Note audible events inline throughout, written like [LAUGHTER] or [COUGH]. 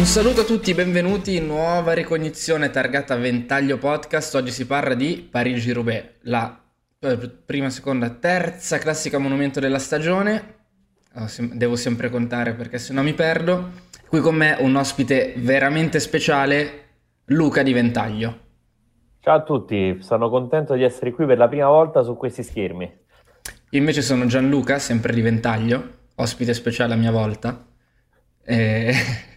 Un saluto a tutti, benvenuti in nuova ricognizione targata Ventaglio Podcast. Oggi si parla di Parigi-Roubaix, la eh, prima, seconda, terza classica monumento della stagione. Oh, devo sempre contare perché se no mi perdo. Qui con me un ospite veramente speciale, Luca di Ventaglio. Ciao a tutti, sono contento di essere qui per la prima volta su questi schermi. Io invece sono Gianluca, sempre di Ventaglio, ospite speciale a mia volta. E...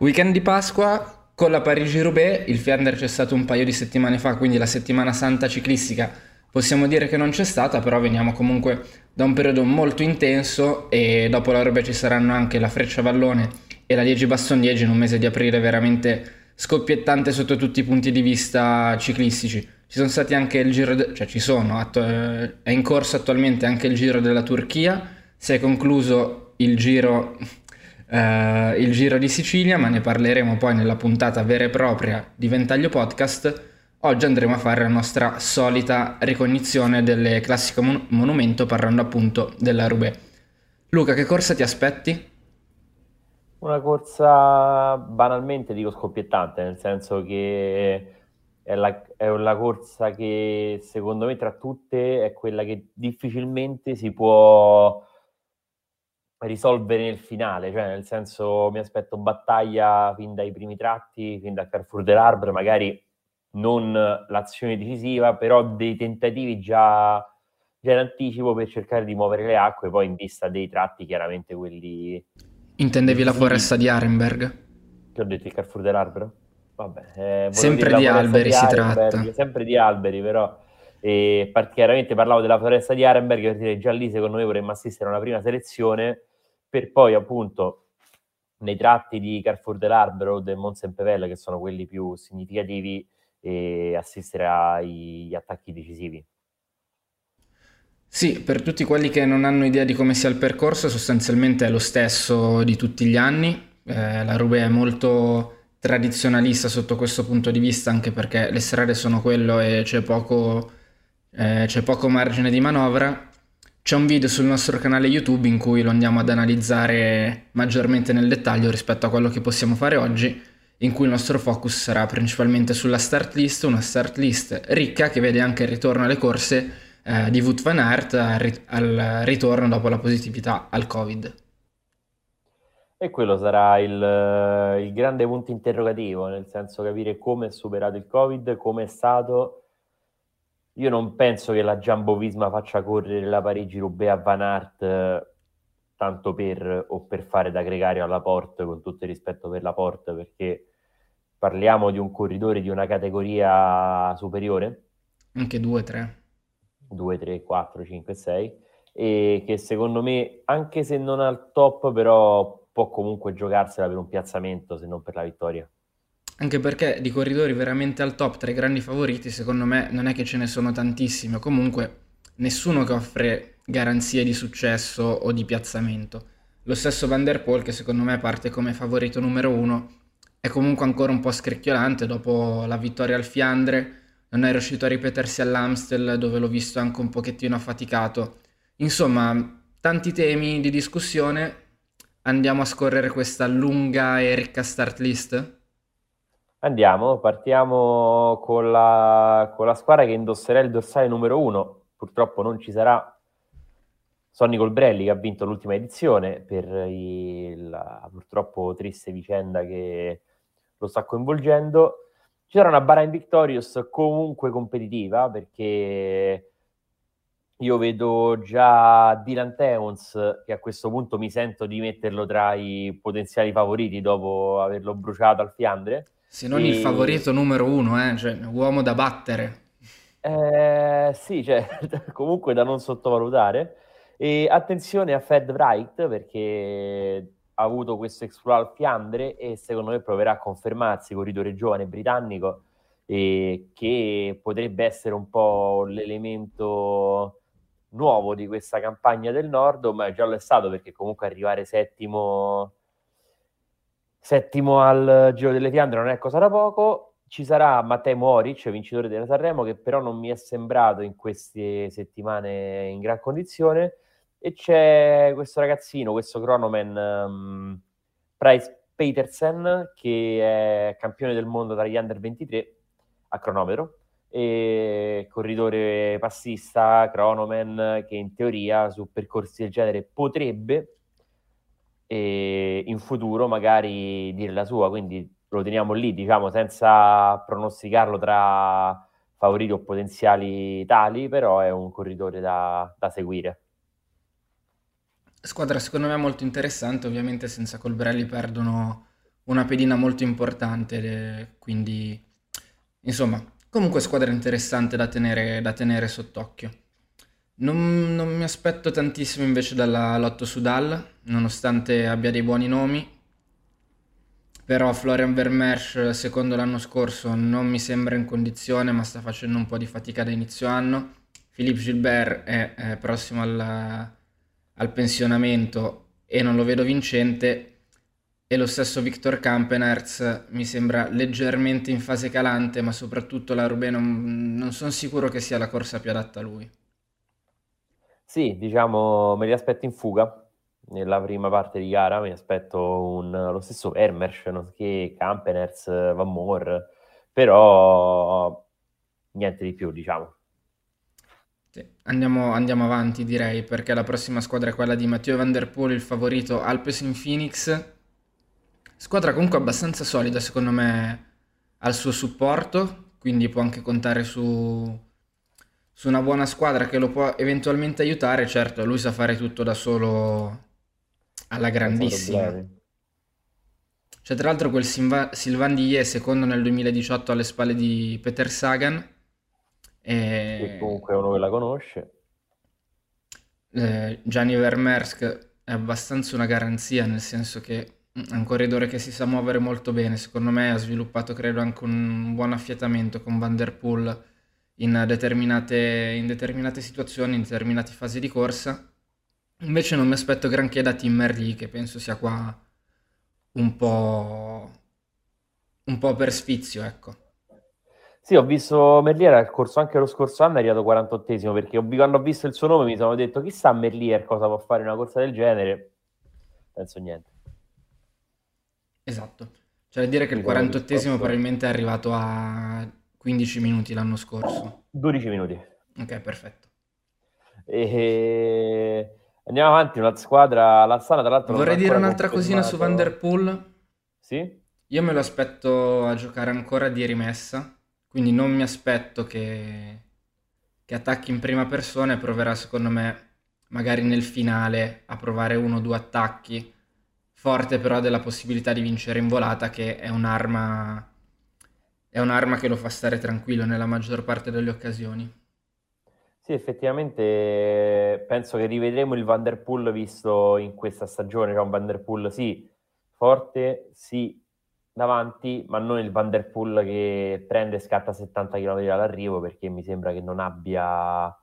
Weekend di Pasqua con la Parigi-Roubaix, il Fiander c'è stato un paio di settimane fa, quindi la settimana santa ciclistica possiamo dire che non c'è stata, però veniamo comunque da un periodo molto intenso e dopo la Roubaix ci saranno anche la Freccia Vallone e la Liegi-Baston-Liegi in un mese di aprile veramente scoppiettante sotto tutti i punti di vista ciclistici. Ci sono stati anche il giro, de- cioè ci sono, attu- è in corso attualmente anche il giro della Turchia, si è concluso il giro eh, il Giro di Sicilia, ma ne parleremo poi nella puntata vera e propria di Ventaglio Podcast. Oggi andremo a fare la nostra solita ricognizione del classico mon- monumento parlando appunto della Roubaix. Luca, che corsa ti aspetti? Una corsa banalmente dico scoppiettante, nel senso che è la, è la corsa che secondo me tra tutte è quella che difficilmente si può risolvere nel finale, cioè nel senso mi aspetto battaglia fin dai primi tratti, fin dal Carrefour dell'Arbre, magari non l'azione decisiva, però dei tentativi già, già, in anticipo per cercare di muovere le acque, poi in vista dei tratti chiaramente quelli... Intendevi la foresta di Arenberg? Che ho detto il Carrefour dell'Arbre? Vabbè, eh, sempre di alberi di si tratta. Sempre di alberi, però e chiaramente parlavo della foresta di Arenberg per dire già lì secondo me vorremmo assistere a una prima selezione per poi appunto nei tratti di Carrefour dell'Arbero o del Saint-Pével, che sono quelli più significativi, e assistere agli attacchi decisivi. Sì, per tutti quelli che non hanno idea di come sia il percorso, sostanzialmente è lo stesso di tutti gli anni. Eh, la Roubaix è molto tradizionalista sotto questo punto di vista, anche perché le strade sono quello e c'è poco, eh, c'è poco margine di manovra. C'è un video sul nostro canale YouTube in cui lo andiamo ad analizzare maggiormente nel dettaglio rispetto a quello che possiamo fare oggi, in cui il nostro focus sarà principalmente sulla start list, una start list ricca che vede anche il ritorno alle corse eh, di Wout van Aert al ritorno dopo la positività al Covid. E quello sarà il, il grande punto interrogativo, nel senso capire come è superato il Covid, come è stato io non penso che la Jumbo Visma faccia correre la Parigi-Roubaix a Van Aert eh, tanto per o per fare da gregario alla Porte, con tutto il rispetto per la Porte, perché parliamo di un corridore di una categoria superiore. Anche 2, 3. 2, 3, 4, 5, 6. E che secondo me, anche se non al top, però può comunque giocarsela per un piazzamento, se non per la vittoria. Anche perché di corridori veramente al top tra i grandi favoriti, secondo me non è che ce ne sono tantissimi, o comunque nessuno che offre garanzie di successo o di piazzamento. Lo stesso Van der Poel, che secondo me parte come favorito numero uno, è comunque ancora un po' scricchiolante dopo la vittoria al Fiandre, non è riuscito a ripetersi all'Amstel dove l'ho visto anche un pochettino affaticato. Insomma, tanti temi di discussione. Andiamo a scorrere questa lunga e ricca start list? Andiamo, partiamo con la, con la squadra che indosserà il dorsale numero uno. Purtroppo non ci sarà Sonny Colbrelli che ha vinto l'ultima edizione per il, la purtroppo triste vicenda che lo sta coinvolgendo. Ci sarà una Bahrain Victorious comunque competitiva perché io vedo già Dylan Teuns che a questo punto mi sento di metterlo tra i potenziali favoriti dopo averlo bruciato al Fiandre se non il favorito numero uno, eh? cioè, uomo da battere. Eh, sì, cioè, [LAUGHS] comunque da non sottovalutare. E attenzione a Fed Wright perché ha avuto questo exploit al Fiandre e secondo me proverà a confermarsi corridore giovane britannico e che potrebbe essere un po' l'elemento nuovo di questa campagna del Nord, ma già lo è stato perché comunque arrivare settimo Settimo al Giro delle Fiandre non è cosa da poco. Ci sarà Matteo Moric, vincitore della Sanremo, che però non mi è sembrato in queste settimane in gran condizione. E c'è questo ragazzino, questo cronoman um, Price, Petersen, che è campione del mondo tra gli under 23 a cronometro, e corridore passista, cronoman, che in teoria su percorsi del genere potrebbe e in futuro magari dire la sua, quindi lo teniamo lì, diciamo, senza pronosticarlo tra favoriti o potenziali tali, però è un corridore da, da seguire. Squadra secondo me molto interessante, ovviamente senza Colbrelli perdono una pedina molto importante, quindi insomma, comunque squadra interessante da tenere, da tenere sott'occhio. Non, non mi aspetto tantissimo invece dalla Lotto Sudal, nonostante abbia dei buoni nomi, però Florian Vermeersch, secondo l'anno scorso, non mi sembra in condizione, ma sta facendo un po' di fatica da inizio anno. Philippe Gilbert è, è prossimo al, al, pensionamento e non lo vedo vincente. E lo stesso Victor Kampenerz mi sembra leggermente in fase calante, ma soprattutto la Rubé non sono sicuro che sia la corsa più adatta a lui. Sì, diciamo, me li aspetto in fuga nella prima parte di gara mi aspetto un, lo stesso Vermersch che Campeners, Van Moor, però niente di più, diciamo. Sì. Andiamo, andiamo, avanti, direi, perché la prossima squadra è quella di Matteo Van Der Poel, il favorito Alpes in Phoenix. Squadra comunque abbastanza solida, secondo me, al suo supporto, quindi può anche contare su, su una buona squadra che lo può eventualmente aiutare. Certo, lui sa fare tutto da solo alla grandissima. C'è tra l'altro quel Silva- Sylvain Dier, secondo nel 2018 alle spalle di Peter Sagan. E... Che comunque uno che la conosce. Eh, Gianni Vermersk è abbastanza una garanzia, nel senso che è un corridore che si sa muovere molto bene. Secondo me ha sviluppato, credo, anche un buon affiatamento con Van Der Poel in determinate, in determinate situazioni, in determinate fasi di corsa. Invece non mi aspetto granché da Tim Merlì, che penso sia qua un po', un po' per sfizio, ecco. Sì, ho visto Merlier al corso anche lo scorso anno è arrivato 48esimo perché quando ho visto il suo nome mi sono detto chissà Merlier cosa può fare in una corsa del genere. Penso niente. Esatto. Cioè dire che il 48esimo probabilmente è arrivato a 15 minuti l'anno scorso. 12 minuti. Ok, perfetto. E Andiamo avanti, una squadra Lazzana, tra l'altro... Vorrei dire un'altra cosina su Van Der Poel. Sì? Io me lo aspetto a giocare ancora di rimessa, quindi non mi aspetto che, che attacchi in prima persona e proverà secondo me magari nel finale a provare uno o due attacchi. Forte però della possibilità di vincere in volata che è un'arma, è un'arma che lo fa stare tranquillo nella maggior parte delle occasioni. Sì, effettivamente penso che rivedremo il Vanderpool visto in questa stagione, cioè un Vanderpool sì, forte, sì, davanti, ma non il Vanderpool che prende e scatta 70 km all'arrivo perché mi sembra che non abbia,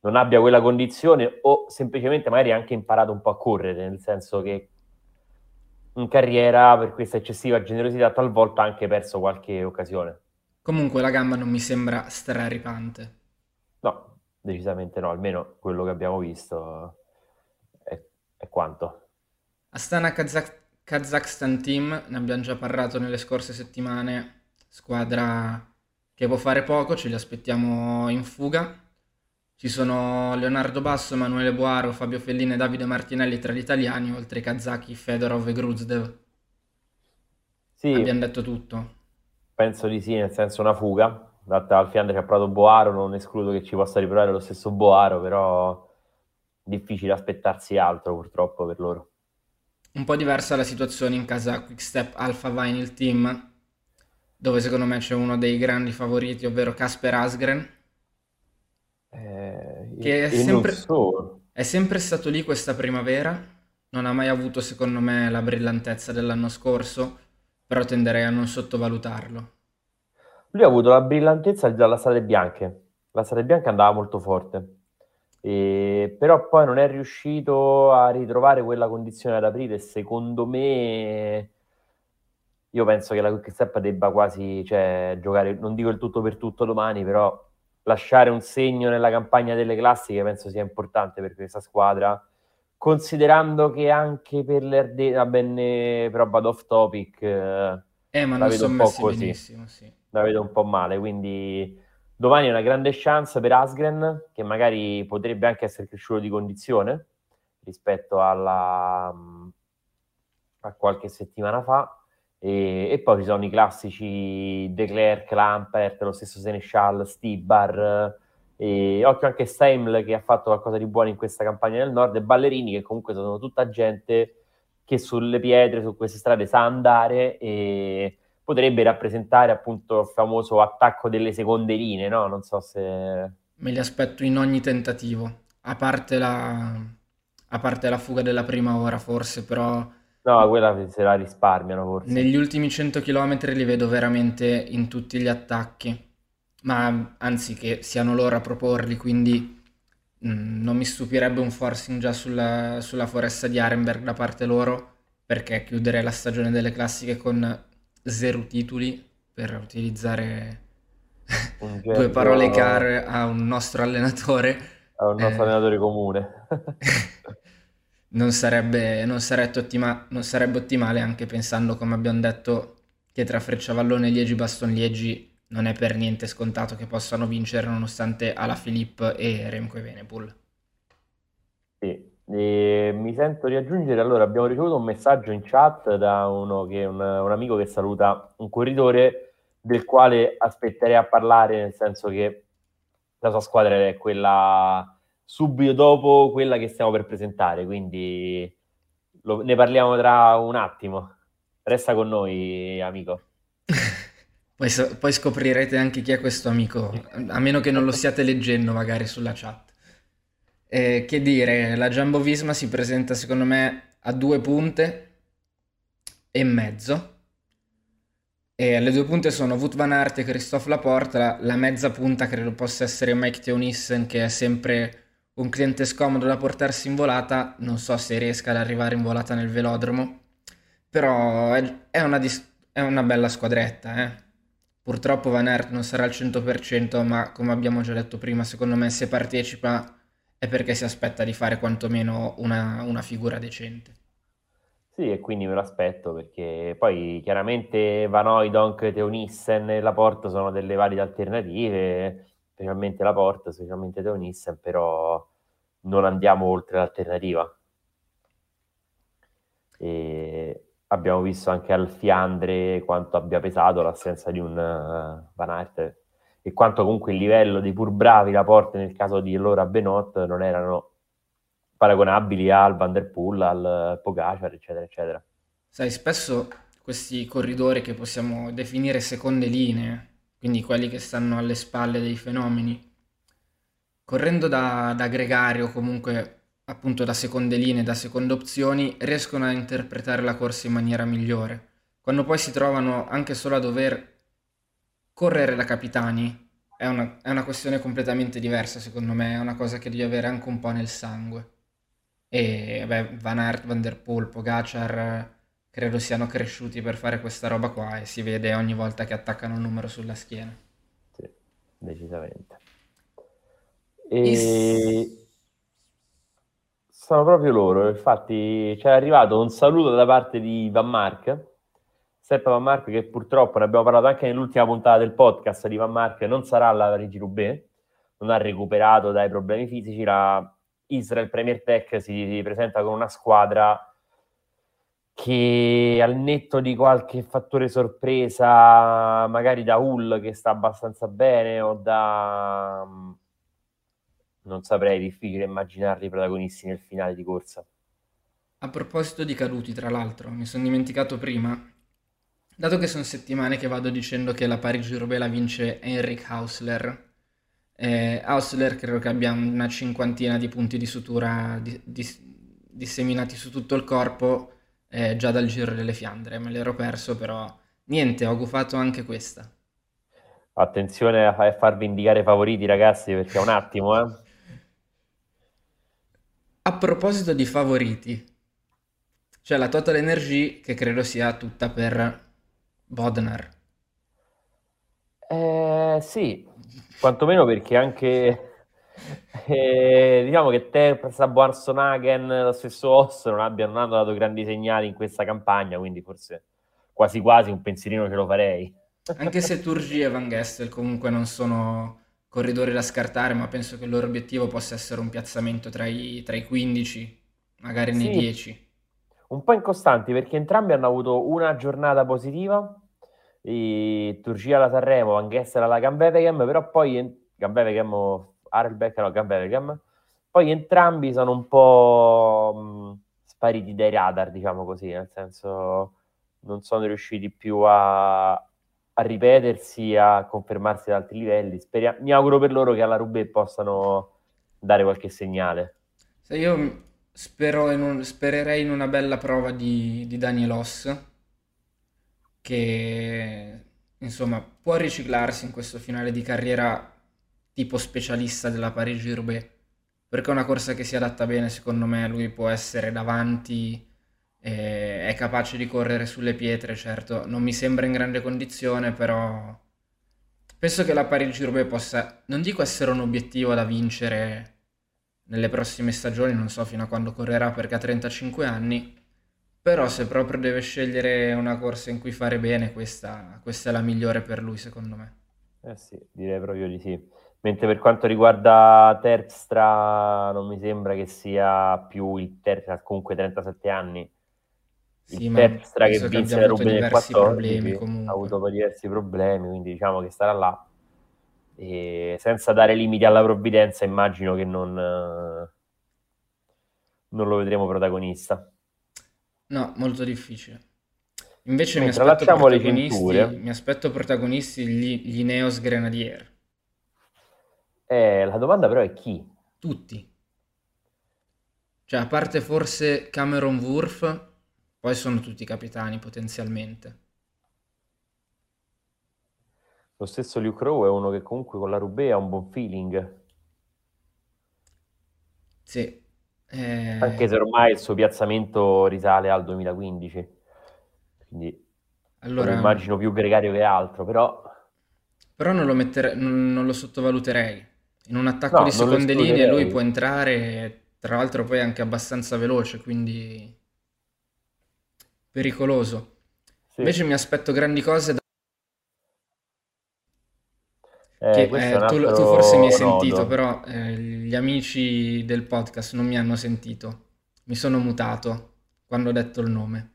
non abbia quella condizione o semplicemente magari anche imparato un po' a correre, nel senso che in carriera per questa eccessiva generosità talvolta ha anche perso qualche occasione. Comunque la gamba non mi sembra straripante. No, Decisamente no, almeno quello che abbiamo visto è, è quanto. Astana Kazakh- Kazakhstan Team, ne abbiamo già parlato nelle scorse settimane, squadra che può fare poco, ce li aspettiamo in fuga. Ci sono Leonardo Basso, Emanuele Boaro, Fabio Fellini e Davide Martinelli tra gli italiani, oltre kazaki Fedorov e Gruzdev. Sì, abbiamo detto tutto. Penso di sì, nel senso una fuga, al Fiandre ci ha provato Boaro, non escludo che ci possa riprovare lo stesso Boaro, però difficile aspettarsi altro purtroppo per loro. Un po' diversa la situazione in casa Quickstep Alpha Vinyl Team, dove secondo me c'è uno dei grandi favoriti, ovvero Casper Asgren, eh, che è sempre, è sempre stato lì questa primavera, non ha mai avuto secondo me la brillantezza dell'anno scorso, però tenderei a non sottovalutarlo. Lui ha avuto la brillantezza dalla Strade Bianche. La Strade Bianche andava molto forte. E, però poi non è riuscito a ritrovare quella condizione ad aprile. Secondo me, io penso che la Quick Step debba quasi cioè, giocare, non dico il tutto per tutto domani, però lasciare un segno nella campagna delle classiche penso sia importante per questa squadra considerando che anche per l'Erde, va bene, però vado off topic, eh, eh ma non sono messi benissimo, sì. La vedo un po' male, quindi domani è una grande chance per Asgren, che magari potrebbe anche essere cresciuto di condizione rispetto alla, a qualche settimana fa. E, e, poi ci sono i classici De Klerk, Lampert, lo stesso Seneschal, Stibar, e occhio anche Steiml che ha fatto qualcosa di buono in questa campagna del nord, e Ballerini che comunque sono tutta gente che sulle pietre, su queste strade sa andare e potrebbe rappresentare appunto il famoso attacco delle seconde linee, no? Non so se... Me li aspetto in ogni tentativo, a parte la, a parte la fuga della prima ora forse, però No, quella se la risparmiano forse. Negli ultimi 100 km li vedo veramente in tutti gli attacchi, ma anzi che siano loro a proporli, quindi mh, mm, non mi stupirebbe un forcing già sulla, sulla foresta di Arenberg da parte loro, perché chiuderei la stagione delle classiche con zero titoli, per utilizzare [LAUGHS] due parole care a un nostro allenatore. A un nostro eh, allenatore comune. [LAUGHS] non sarebbe, non sarebbe, ottima- non sarebbe ottimale anche pensando, come abbiamo detto, che tra Frecciavallone, Liegi, Baston Liegi non è per niente scontato che possano vincere nonostante Ala Filippo e Remco e Venepul. Sì, e mi sento di aggiungere, allora abbiamo ricevuto un messaggio in chat da uno che un, un amico che saluta un corridore del quale aspetterei a parlare, nel senso che la sua squadra è quella subito dopo quella che stiamo per presentare, quindi lo, ne parliamo tra un attimo. Resta con noi, amico. [LAUGHS] poi, so, poi, scoprirete anche chi è questo amico, a meno che non lo stiate leggendo magari sulla chat. Eh, che dire, la Jumbo Visma si presenta secondo me a due punte e mezzo. E le due punte sono Wout van Aert e Christophe Laporte, la, la mezza punta credo possa essere Mike Teunissen che è sempre un cliente scomodo da portarsi in volata, non so se riesca ad arrivare in volata nel velodromo, però è, una, dis- è una, bella squadretta. Eh. Purtroppo Van Aert non sarà al 100%, ma come abbiamo già detto prima, secondo me se partecipa è perché si aspetta di fare quantomeno una, una figura decente. Sì, e quindi me lo aspetto perché poi chiaramente Van Oydonk, Teunissen e Laporte sono delle valide alternative specialmente la porta, specialmente Teo Nissen, però non andiamo oltre l'alternativa. E abbiamo visto anche al Fiandre quanto abbia pesato l'assenza di un uh, Van Aert e quanto comunque il livello dei pur bravi la porta nel caso di Laura Benot non erano paragonabili al Van Der Poel, al Pogacar, eccetera, eccetera. Sai, spesso questi corridori che possiamo definire seconde linee, quindi quelli che stanno alle spalle dei fenomeni, correndo da, da gregario comunque appunto da seconde linee, da seconde opzioni, riescono a interpretare la corsa in maniera migliore. Quando poi si trovano anche solo a dover correre da capitani, è una, è una questione completamente diversa secondo me, è una cosa che devi avere anche un po' nel sangue. E beh, Van Aert, Van Der Poel, Pogacar credo siano cresciuti per fare questa roba qua e si vede ogni volta che attaccano un numero sulla schiena. Sì, decisamente. E... Is... Sono proprio loro, infatti c'è arrivato un saluto da parte di Van Mark, Stefano Van Mark che purtroppo ne abbiamo parlato anche nell'ultima puntata del podcast di Van Mark, non sarà alla Parigi Roubaix, non ha recuperato dai problemi fisici, la Israel Premier Tech si presenta con una squadra che al netto di qualche fattore sorpresa, magari da Hull che sta abbastanza bene o da... non saprei, difficile immaginarli i protagonisti nel finale di corsa. A proposito di caduti, tra l'altro, mi sono dimenticato prima, dato che sono settimane che vado dicendo che la Parigi-Roubaix la vince Henrik Hausler, eh, Hausler credo che abbia una cinquantina di punti di sutura di, di, disseminati su tutto il corpo, eh, già dal Giro delle Fiandre, me l'ero perso, però niente, ho gufato anche questa. Attenzione a farvi indicare i favoriti, ragazzi, perché è un attimo, eh. A proposito di favoriti, c'è la Total Energy che credo sia tutta per Bodnar. Eh, sì, quantomeno perché anche [LAUGHS] E, diciamo che Terps, Boarsonagen, lo stesso Oss non, abbiano, non hanno dato grandi segnali in questa campagna, quindi forse quasi quasi un pensierino ce lo farei. Anche se [LAUGHS] Turgi e Van Gestel comunque non sono corridori da scartare, ma penso che il loro obiettivo possa essere un piazzamento tra i, tra i 15, magari nei sì, 10. Un po' incostanti perché entrambi hanno avuto una giornata positiva, Turgia alla Sanremo, Van Gestel alla Gambevegem, però poi Gambevegem o Arlbeck, no, Gambevegem, poi entrambi sono un po' mh, spariti dai radar, diciamo così, nel senso non sono riusciti più a, a ripetersi, a confermarsi ad altri livelli. Speria- mi auguro per loro che alla Rubé possano dare qualche segnale. Se io in un, spererei in una bella prova di, di Danielos, che insomma può riciclarsi in questo finale di carriera tipo specialista della Parigi-Roubaix, perché è una corsa che si adatta bene, secondo me, lui può essere davanti è capace di correre sulle pietre, certo, non mi sembra in grande condizione, però penso che la Parigi-Roubaix possa, non dico essere un obiettivo da vincere nelle prossime stagioni, non so fino a quando correrà perché ha 35 anni, però se proprio deve scegliere una corsa in cui fare bene, questa, questa è la migliore per lui, secondo me. Eh sì, direi proprio di sì. Mentre per quanto riguarda Terpstra, non mi sembra che sia più il Terpstra, comunque 37 anni, sì, il Terpstra che vinse la Rubin nel 14 ha avuto diversi problemi, quindi diciamo che starà là. E senza dare limiti alla provvidenza, immagino che non, non lo vedremo protagonista. No, molto difficile. Invece mi aspetto, mi aspetto protagonisti gli, gli Neos Grenadier. Eh, la domanda però è chi? Tutti. Cioè, a parte forse Cameron Wurf, poi sono tutti capitani potenzialmente. Lo stesso Luke Rowe è uno che comunque con la Rubé ha un buon feeling. Sì. Eh... Anche se ormai il suo piazzamento risale al 2015. Quindi allora... lo immagino più gregario che altro, però... Però non lo, mettere... non lo sottovaluterei. In un attacco no, di seconde linee lui può entrare, tra l'altro poi anche abbastanza veloce, quindi pericoloso. Sì. Invece mi aspetto grandi cose da... Eh, che, eh, tu, tu, forse mi hai sentito, nodo. però eh, gli amici del podcast non mi hanno sentito. Mi sono mutato quando ho detto il nome.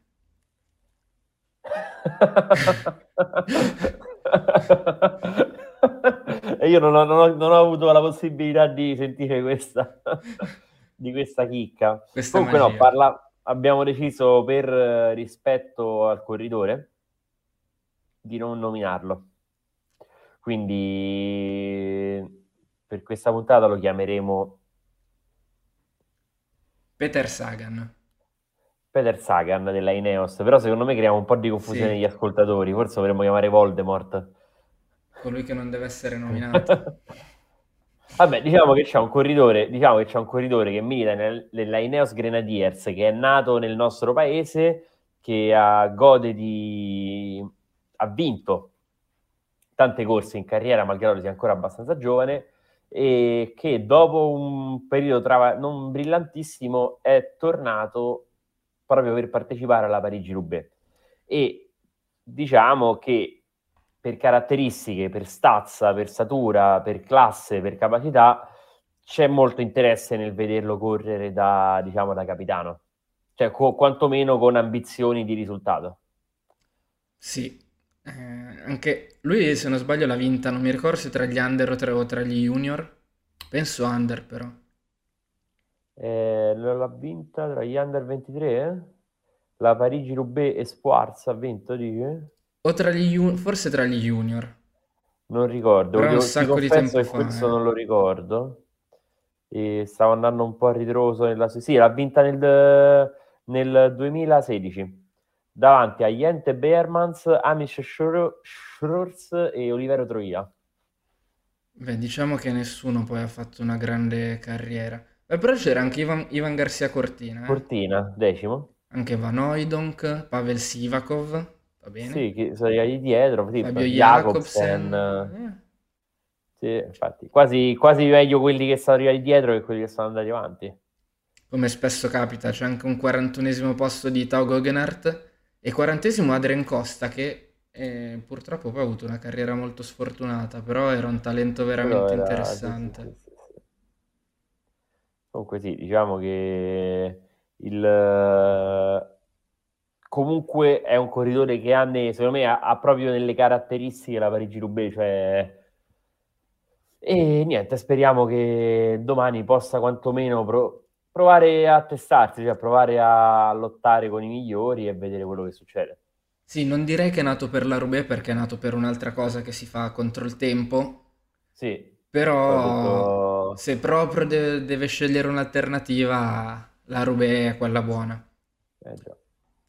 [LAUGHS] [LAUGHS] e io non ho, non, ho, non ho, avuto la possibilità di sentire questa, [LAUGHS] di questa chicca. Questa Comunque magia. no, parla, abbiamo deciso per eh, rispetto al corridore di non nominarlo. Quindi per questa puntata lo chiameremo Peter Sagan. Peter Sagan della Ineos, però secondo me creiamo un po' di confusione sì. negli ascoltatori, forse dovremmo chiamare Voldemort. Colui che non deve essere nominato. [LAUGHS] Vabbè, diciamo che c'è un corridore, diciamo che c'è un corridore che milita nel, nella Ineos Grenadiers, che è nato nel nostro paese, che ha, gode di... ha vinto tante corse in carriera, malgrado sia ancora abbastanza giovane, e che dopo un periodo tra... non brillantissimo è tornato proprio per partecipare alla Parigi-Roubaix. E diciamo che per caratteristiche, per stazza, per statura, per classe, per capacità, c'è molto interesse nel vederlo correre da, diciamo, da capitano, cioè co- quantomeno con ambizioni di risultato. Sì, eh, anche lui, se non sbaglio, l'ha vinta, non mi ricordo se tra gli under o tra, o tra gli junior, penso under però. Eh, l'ha vinta tra gli under 23? Eh? La Parigi-Roubaix e Squarza ha vinto, dice? O tra gli junior, forse tra gli junior. Non ricordo, Però un sacco di tempo fa. Questo eh. non lo ricordo. E stavo andando un po' a ritroso nella... Sì, l'ha vinta nel, nel 2016 davanti a Jente Beermans, Amish Schrurs e Olivero Troia. Beh, diciamo che nessuno poi ha fatto una grande carriera. Beh, però c'era anche Ivan, Ivan Garcia Cortina. Eh? Cortina, decimo. Anche Van Oydonk, Pavel Sivakov. Va bene. Sì, che sei lì dietro, tipo, Fabio Jacobsen. Jacobsen. Eh. Sì, infatti, quasi, quasi meglio quelli che sono arrivati dietro che quelli che sono andati avanti. Come spesso capita, c'è anche un 41esimo posto di Tao Goggenhardt e 40esimo Adrian Costa che eh, purtroppo poi ha avuto una carriera molto sfortunata, però era un talento veramente era, interessante. Sì, sì, sì, Comunque sì, diciamo che il... Comunque è un corridore che ha, secondo me, ha, ha proprio nelle caratteristiche la Parigi-Roubaix, cioè e niente, speriamo che domani possa quantomeno pro- provare a testarsi, cioè provare a lottare con i migliori e vedere quello che succede. Sì, non direi che è nato per la Roubaix perché è nato per un'altra cosa che si fa contro il tempo, Sì, però soprattutto se proprio de- deve scegliere un'alternativa, la Roubaix è quella buona. eh, già.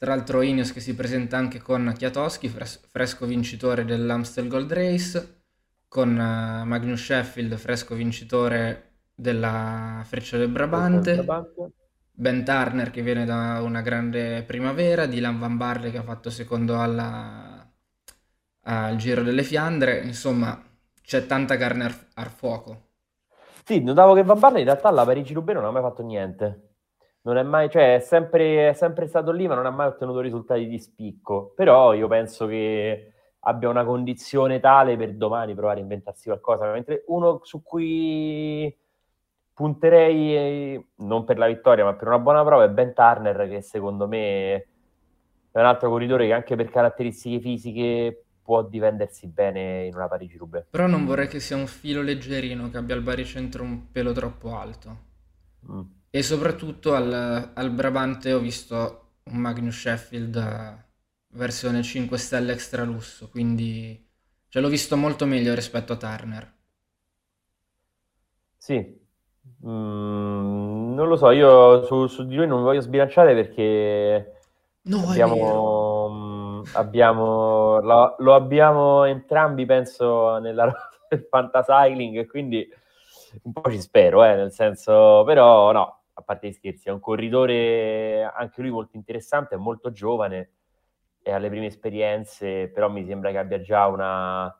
Tra l'altro Ineos che si presenta anche con Chiatoschi, fres- fresco vincitore dell'Amstel Gold Race, con eh, Magnus Sheffield, fresco vincitore della Freccia del Brabante, Brabante. Ben Turner che viene da una grande primavera, Dylan Van Barle che ha fatto secondo alla- al Giro delle Fiandre, insomma c'è tanta carne al, al fuoco. Sì, notavo che Van Barle in realtà alla Parigi-Roubaix non ha mai fatto niente. Non è mai, cioè, è sempre, è sempre stato lì, ma non ha mai ottenuto risultati di spicco. Però io penso che abbia una condizione tale per domani provare a inventarsi qualcosa. Mentre uno su cui punterei, eh, non per la vittoria, ma per una buona prova, è Ben Turner, che secondo me è un altro corridore che anche per caratteristiche fisiche può difendersi bene in una Parigi-Roubaix. Però non vorrei che sia un filo leggerino che abbia il baricentro un pelo troppo alto. Mm. E soprattutto al, al Brabante ho visto un Magnus Sheffield eh, versione 5 stelle extra lusso, quindi cioè, l'ho visto molto meglio rispetto a Turner. Sì, Mm, non lo so, io su, su di lui non voglio sbilanciare perché No, abbiamo, mm, abbiamo, lo, lo abbiamo entrambi, penso, nella [LAUGHS] del fantasycling quindi un po' ci spero, eh, nel senso, però no, a parte gli scherzi, è un corridore anche lui molto interessante, è molto giovane, è alle prime esperienze, però mi sembra che abbia già una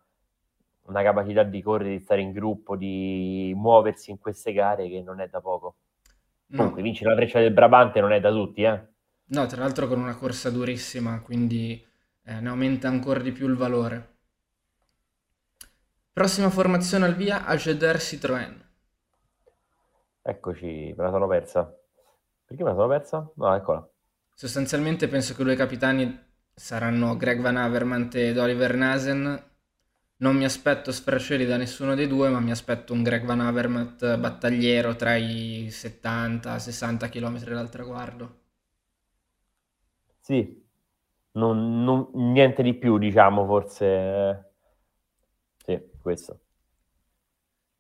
una capacità di correre, di stare in gruppo, di muoversi in queste gare che non è da poco. Comunque, No, vincere la freccia del Brabante non è da tutti, eh? no, tra l'altro con una corsa durissima, quindi eh, ne aumenta ancora di più il valore. Prossima formazione al via, Ageder Citroën. Eccoci, me la sono persa. Perché me la sono persa? No, eccola. Sostanzialmente penso che i due capitani saranno Greg Van Avermaet ed Oliver Nasen. Non mi aspetto sfraceli da nessuno dei due, ma mi aspetto un Greg Van Avermaet battagliero tra i 70-60 km dal traguardo. Sì, non, non- niente di più, diciamo, forse. Sì, questo.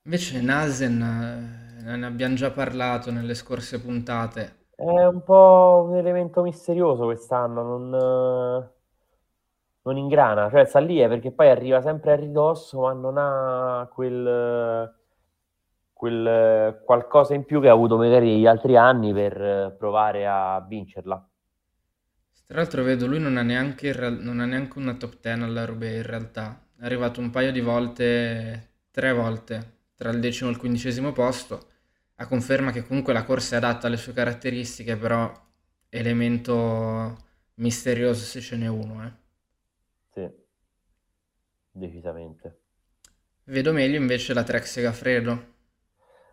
Invece Nasen, eh, ne abbiamo già parlato nelle scorse puntate. È un po' un elemento misterioso quest'anno, non, eh, non ingrana, cioè sta lì è perché poi arriva sempre a ridosso, ma non ha quel, quel eh, qualcosa in più che ha avuto magari gli altri anni per eh, provare a vincerla. Tra l'altro vedo, lui non ha neanche, non ha neanche una top 10 alla Roubaix in realtà. È arrivato un paio di volte, tre volte, tra il decimo e il quindicesimo posto, a conferma che comunque la corsa è adatta alle sue caratteristiche, però elemento misterioso se ce n'è uno, eh. Sì, decisamente. Vedo meglio invece la Trek Segafredo.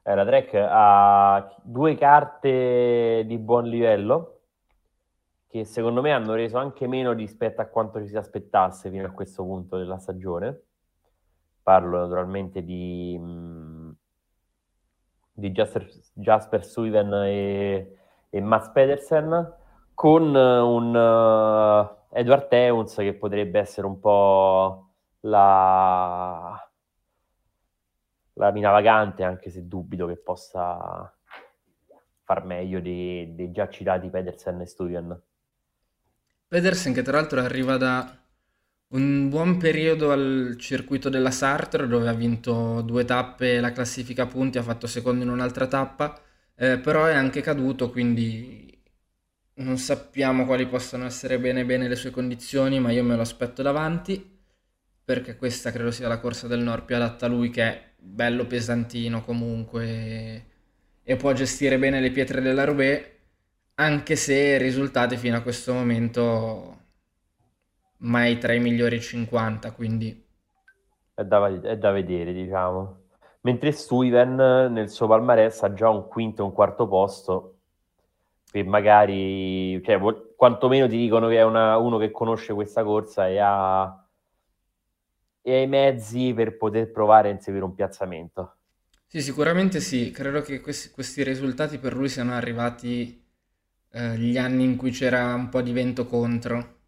Eh, la Trek ha due carte di buon livello che secondo me hanno reso anche meno rispetto a quanto ci si aspettasse fino a questo punto della stagione. Parlo naturalmente di, mh, di Jasper, Jasper Stuyven e, e Mats Pedersen con eh, un eh, Edward Teuns che potrebbe essere un po' la, la mina vagante, anche se dubito che possa far meglio dei, dei già citati Pedersen e Stuyven. Pedersen che tra l'altro arriva da un buon periodo al circuito della Sartre dove ha vinto due tappe la classifica punti, ha fatto secondo in un'altra tappa, eh, però è anche caduto, quindi non sappiamo quali possano essere bene bene le sue condizioni, ma io me lo aspetto davanti. perché questa credo sia la corsa del nord più adatta a lui che è bello pesantino comunque e può gestire bene le pietre della Roubaix anche se i risultati fino a questo momento mai tra i migliori 50 quindi è da, è da vedere diciamo mentre Stuyven nel suo palmarès ha già un quinto e un quarto posto che magari cioè, quantomeno ti dicono che è una, uno che conosce questa corsa e ha e hai mezzi per poter provare a inseguire un piazzamento. Sì, sicuramente sì. Credo che questi, questi risultati per lui siano arrivati eh, gli anni in cui c'era un po' di vento contro.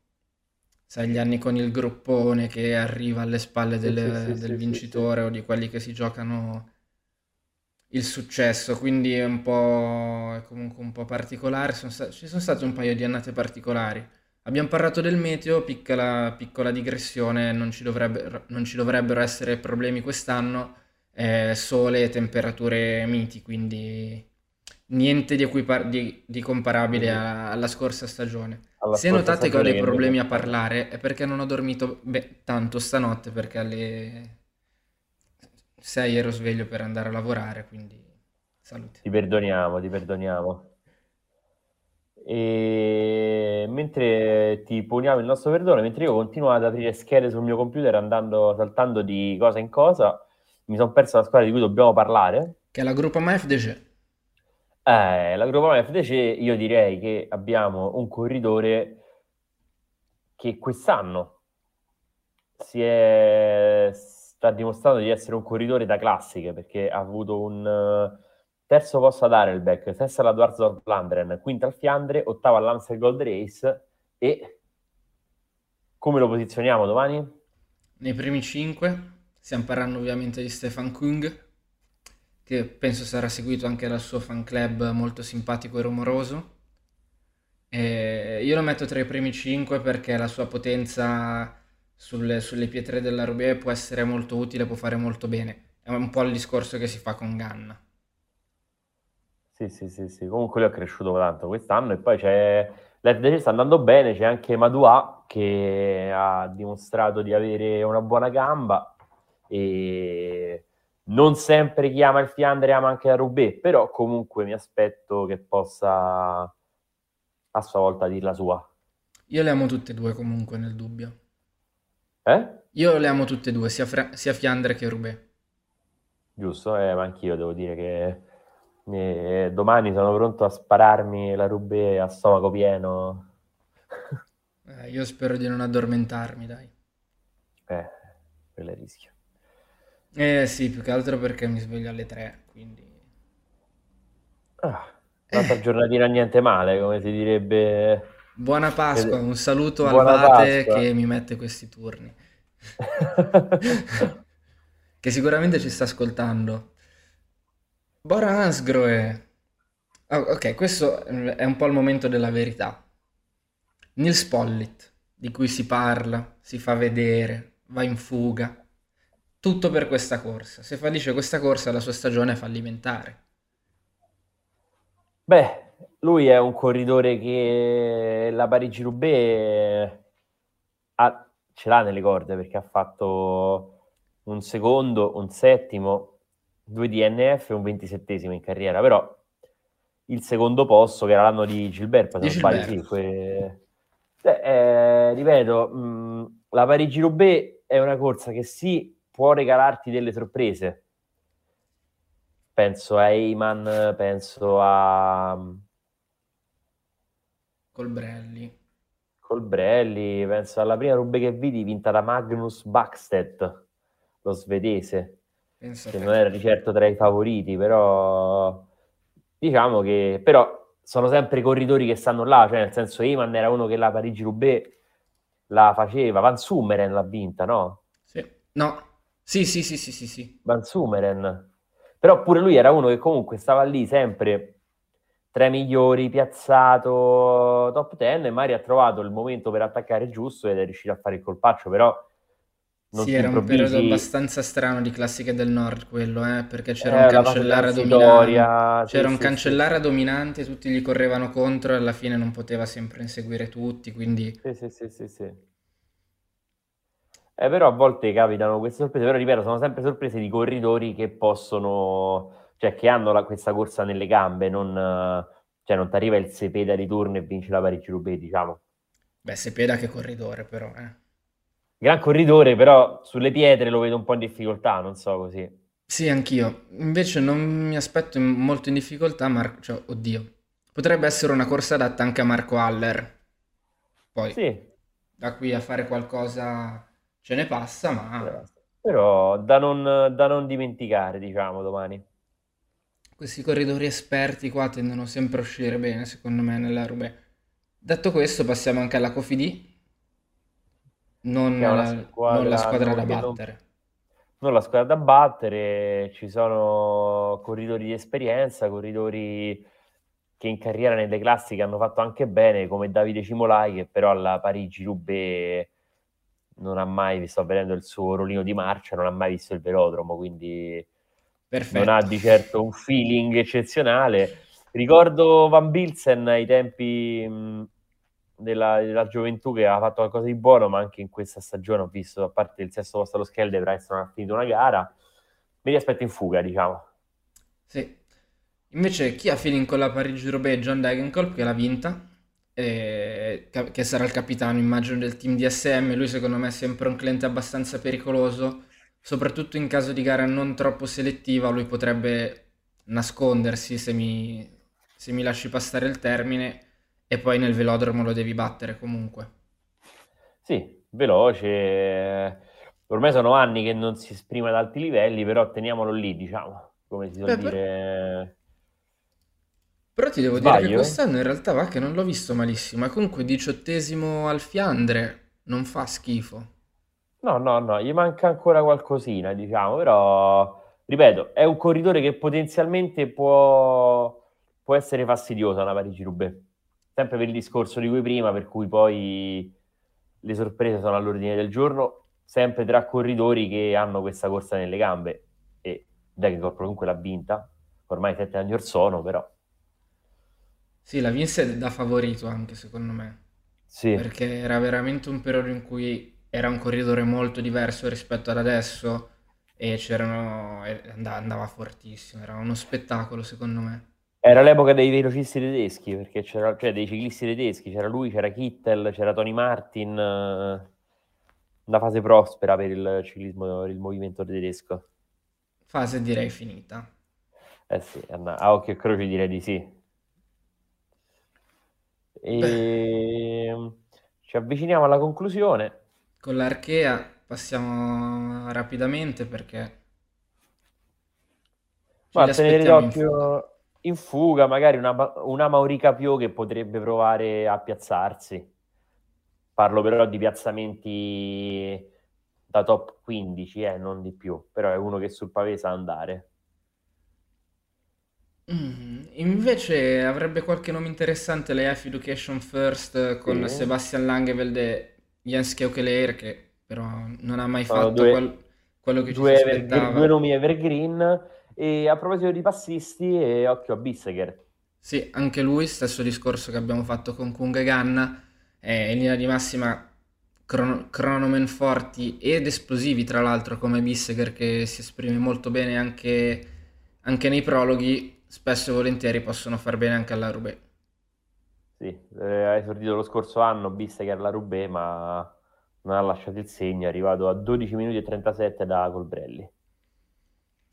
Sai, gli anni con il gruppone che arriva alle spalle del, sì, sì, del vincitore o di quelli che si giocano il successo. Quindi è un po', è comunque un po' particolare. Sono sta- ci sono state un paio di annate particolari. Abbiamo parlato del meteo, piccola, piccola digressione, non ci, non ci dovrebbero essere problemi quest'anno, eh, sole e temperature miti, quindi niente di, equipar- di, di comparabile a- alla scorsa stagione. Alla Se notate che ho dei problemi a parlare è perché non ho dormito beh, tanto stanotte perché alle 6 ero sveglio per andare a lavorare, quindi salute. Ti perdoniamo, ti perdoniamo. E mentre ti poniamo il nostro perdono, mentre io continuo ad aprire schede sul mio computer andando, saltando di cosa in cosa, mi sono perso la squadra di cui dobbiamo parlare. Che è la Groupama FDC. Eh, la Groupama FDC, io direi che abbiamo un corridore che quest'anno si è, sta dimostrando di essere un corridore da classiche perché ha avuto un terzo posto ad Arelbeck, sesta alla Dwarsdorf Landren, quinta al Fiandre, ottava all'Amstel Gold Race e come lo posizioniamo domani? Nei primi cinque stiamo parlando ovviamente di Stefan Kung che penso sarà seguito anche dal suo fan club molto simpatico e rumoroso. E io lo metto tra i primi cinque perché la sua potenza sulle, sulle pietre della Roubaix può essere molto utile, può fare molto bene. È un po' il discorso che si fa con Ganna sì, sì, sì, sì. Comunque lui è cresciuto tanto quest'anno e poi c'è l'FDC sta andando bene, c'è anche Madua che ha dimostrato di avere una buona gamba e non sempre chi ama il Fiandre ama anche la Rubé, però comunque mi aspetto che possa a sua volta dirla sua. Io le amo tutte e due comunque nel dubbio. Eh? Io le amo tutte e due, sia, Fra- sia Fiandre che Rubé. Giusto, eh, ma anch'io devo dire che e domani sono pronto a spararmi la rubé a stomaco pieno. [LAUGHS] Eh, io spero di non addormentarmi, dai. Eh, quello è il rischio. Eh sì, più che altro perché mi sveglio alle 3, quindi... Ah, un'altra giornatina niente male, come si direbbe... Buona Pasqua, un saluto al Vate che mi mette questi turni. [LAUGHS] che sicuramente ci sta ascoltando. Bora Hansgrohe. Oh, ok, questo è un po' il momento della verità. Nils Pollitt, di cui si parla, si fa vedere, va in fuga. Tutto per questa corsa. Se fallisce questa corsa, la sua stagione è fallimentare. Beh, lui è un corridore che la Parigi-Roubaix ha, ce l'ha nelle corde perché ha fatto un secondo, un settimo, due DNF e un ventisettesimo in carriera, però il secondo posto, che era l'anno di Gilberto, se non sbaglio, sì, que... eh, eh, ripeto, mh, mm, la Parigi-Roubaix è una corsa che sì, può regalarti delle sorprese. Penso a Eyman, penso a... Colbrelli. Colbrelli, penso alla prima Roubaix che vidi vinta da Magnus Backstedt, lo svedese Penso che non era di certo tra i favoriti, però diciamo che però sono sempre i corridori che stanno là, cioè nel senso Eman era uno che la Parigi-Roubaix la faceva, Van Sumeren l'ha vinta, no? Sì. No. Sì, sì, sì, sì, sì, sì. Van Sumeren. Però pure lui era uno che comunque stava lì sempre tra i migliori, piazzato top 10 e Mari ha trovato il momento per attaccare giusto ed è riuscito a fare il colpaccio, però non sì, era un periodo abbastanza strano di classiche del nord quello, eh, perché c'era eh, un cancellare dominante, c'era sì, un sì, cancellare dominante, tutti gli correvano contro e alla fine non poteva sempre inseguire tutti, quindi... Sì, sì, sì, sì, sì. Eh, però a volte capitano queste sorprese, però ripeto, sono sempre sorprese di corridori che possono, cioè che hanno la, questa corsa nelle gambe, non, cioè non ti arriva il Sepeda di turno e vinci la Parigi-Roubaix, diciamo. Beh, Sepeda che corridore però, eh. Gran corridore, però sulle pietre lo vedo un po' in difficoltà, non so così. Sì, anch'io. Invece non mi aspetto molto in difficoltà, Mar- cioè, oddio. Potrebbe essere una corsa adatta anche a Marco Haller. Poi, Sì, da qui a fare qualcosa ce ne passa, ma però da non, da non dimenticare, diciamo, domani. questi corridori esperti qua tendono sempre a uscire bene, secondo me, nella Roubaix. Detto questo, passiamo anche alla Cofidì, non la, non la squadra squadra da non, che non battere. non la squadra da battere, ci sono corridori di esperienza, corridori che in carriera nelle classiche hanno fatto anche bene, come Davide Cimolai, che però alla Parigi-Roubaix non ha mai, vi sto vedendo il suo rolino di marcia, non ha mai visto il velodromo, quindi non ha Perfetto. di certo un feeling eccezionale. Ricordo Van Bilsen ai tempi mh, della, della gioventù che aveva fatto qualcosa di buono, ma anche in questa stagione ho visto, a parte il sesto posto allo Schelde, Price non ha finito una gara. Me li aspetto in fuga, diciamo. Sì. Invece chi ha feeling con la Parigi-Roubaix John Degenkolb che l'ha vinta, e ca- che sarà il capitano, immagino, del team DSM. Lui secondo me è sempre un cliente abbastanza pericoloso, soprattutto in caso di gara non troppo selettiva, lui potrebbe nascondersi se mi, se mi lasci passare il termine e poi nel velodromo lo devi battere comunque. Sì, veloce. Ormai sono anni che non si esprime ad alti livelli, però teniamolo lì, diciamo, come si suol Beh, dire. Però ti devo dire che Sbaglio? quest'anno in realtà va che non l'ho visto malissimo, è comunque diciottesimo al Fiandre, non fa schifo. No, no, no, gli manca ancora qualcosina, diciamo, però, ripeto, è un corridore che potenzialmente può, può essere fastidioso alla Parigi-Roubaix. Sempre per il discorso di cui prima, per cui poi le sorprese sono all'ordine del giorno, sempre tra corridori che hanno questa corsa nelle gambe. E Degenkolb comunque l'ha vinta, ormai sette anni or sono, però Sì, la vinse da favorito anche secondo me, sì. perché era veramente un periodo in cui era un corridore molto diverso rispetto ad adesso e c'erano, andava, fortissimo, era uno spettacolo secondo me. Era l'epoca dei velocisti tedeschi, perché c'era, cioè dei ciclisti tedeschi, c'era lui, c'era Kittel, c'era Tony Martin, eh, una fase prospera per il ciclismo, per il movimento tedesco. Fase direi finita. Eh sì, a occhio e croce direi di sì. E ci avviciniamo alla conclusione. con l'Archea passiamo rapidamente perché Ma tenere aspettiamo in fuga. d'occhio in fuga, magari una, una Maurica Pio che potrebbe provare a piazzarsi. Parlo però di piazzamenti da top 15, eh, non di più, però è uno che sul pavé sa andare. Invece avrebbe qualche nome interessante l'EF Education First Sì, con Sebastian Langeveld e Jens Keukeleir che però non ha mai sono fatto due, quel- quello che ci si due, evergr- due aspettava. nomi evergreen. E a proposito di passisti, e occhio a Bisseker. Sì, anche lui, stesso discorso che abbiamo fatto con Kung e Ganna, in linea di massima crono- cronomen forti ed esplosivi, tra l'altro come Bisseker che si esprime molto bene anche, anche nei prologhi, spesso e volentieri possono far bene anche alla Roubaix. Sì, eh, ha esordito lo scorso anno Bisseker alla Roubaix, ma non ha lasciato il segno, è arrivato a 12 minuti e 37 da Colbrelli.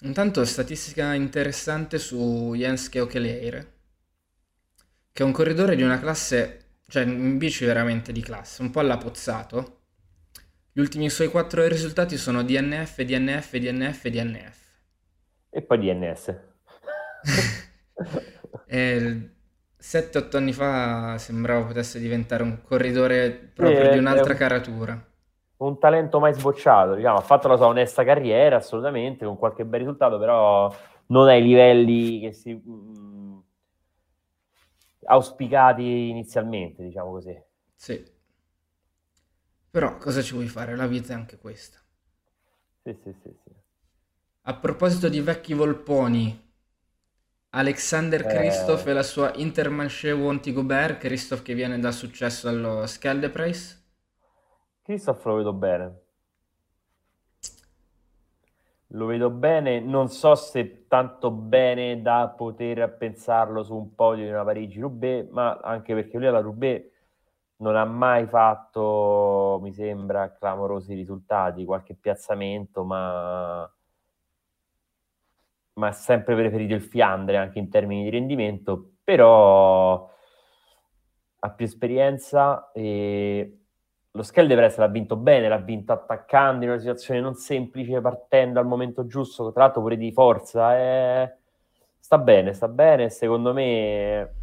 Intanto statistica interessante su Jens Keukeleir, che è un corridore di una classe, cioè in bici veramente di classe, un po' alla Pozzato. Gli ultimi suoi quattro risultati sono DNF, DNF, DNF, DNF. E poi DNS. [LAUGHS] E 7-8 anni fa sembrava potesse diventare un corridore Sì, proprio di è, è un'altra un, caratura. un talento mai sbocciato, diciamo, ha fatto la sua onesta carriera, assolutamente, con qualche bel risultato, però non ai livelli che si mh, auspicati inizialmente, diciamo così. Sì, però cosa ci vuoi fare? La vita è anche questa. Sì, sì, sì, sì. A proposito di vecchi volponi, Alexander Kristoff Eh, e la sua Intermarché Wanty-Gobert, Kristoff che viene dal successo allo Scheldeprijs. Christoph lo vedo bene. Lo vedo bene, non so se tanto bene da poter pensarlo su un podio di una Parigi-Roubaix, ma anche perché lui alla Roubaix non ha mai fatto, mi sembra, clamorosi risultati, qualche piazzamento, ma, ma ha sempre preferito il Fiandre anche in termini di rendimento, però ha più esperienza e lo Skeldevrest l'ha vinto bene, l'ha vinto attaccando in una situazione non semplice, partendo al momento giusto, tra l'altro pure di forza. Eh, sta bene, sta bene. Secondo me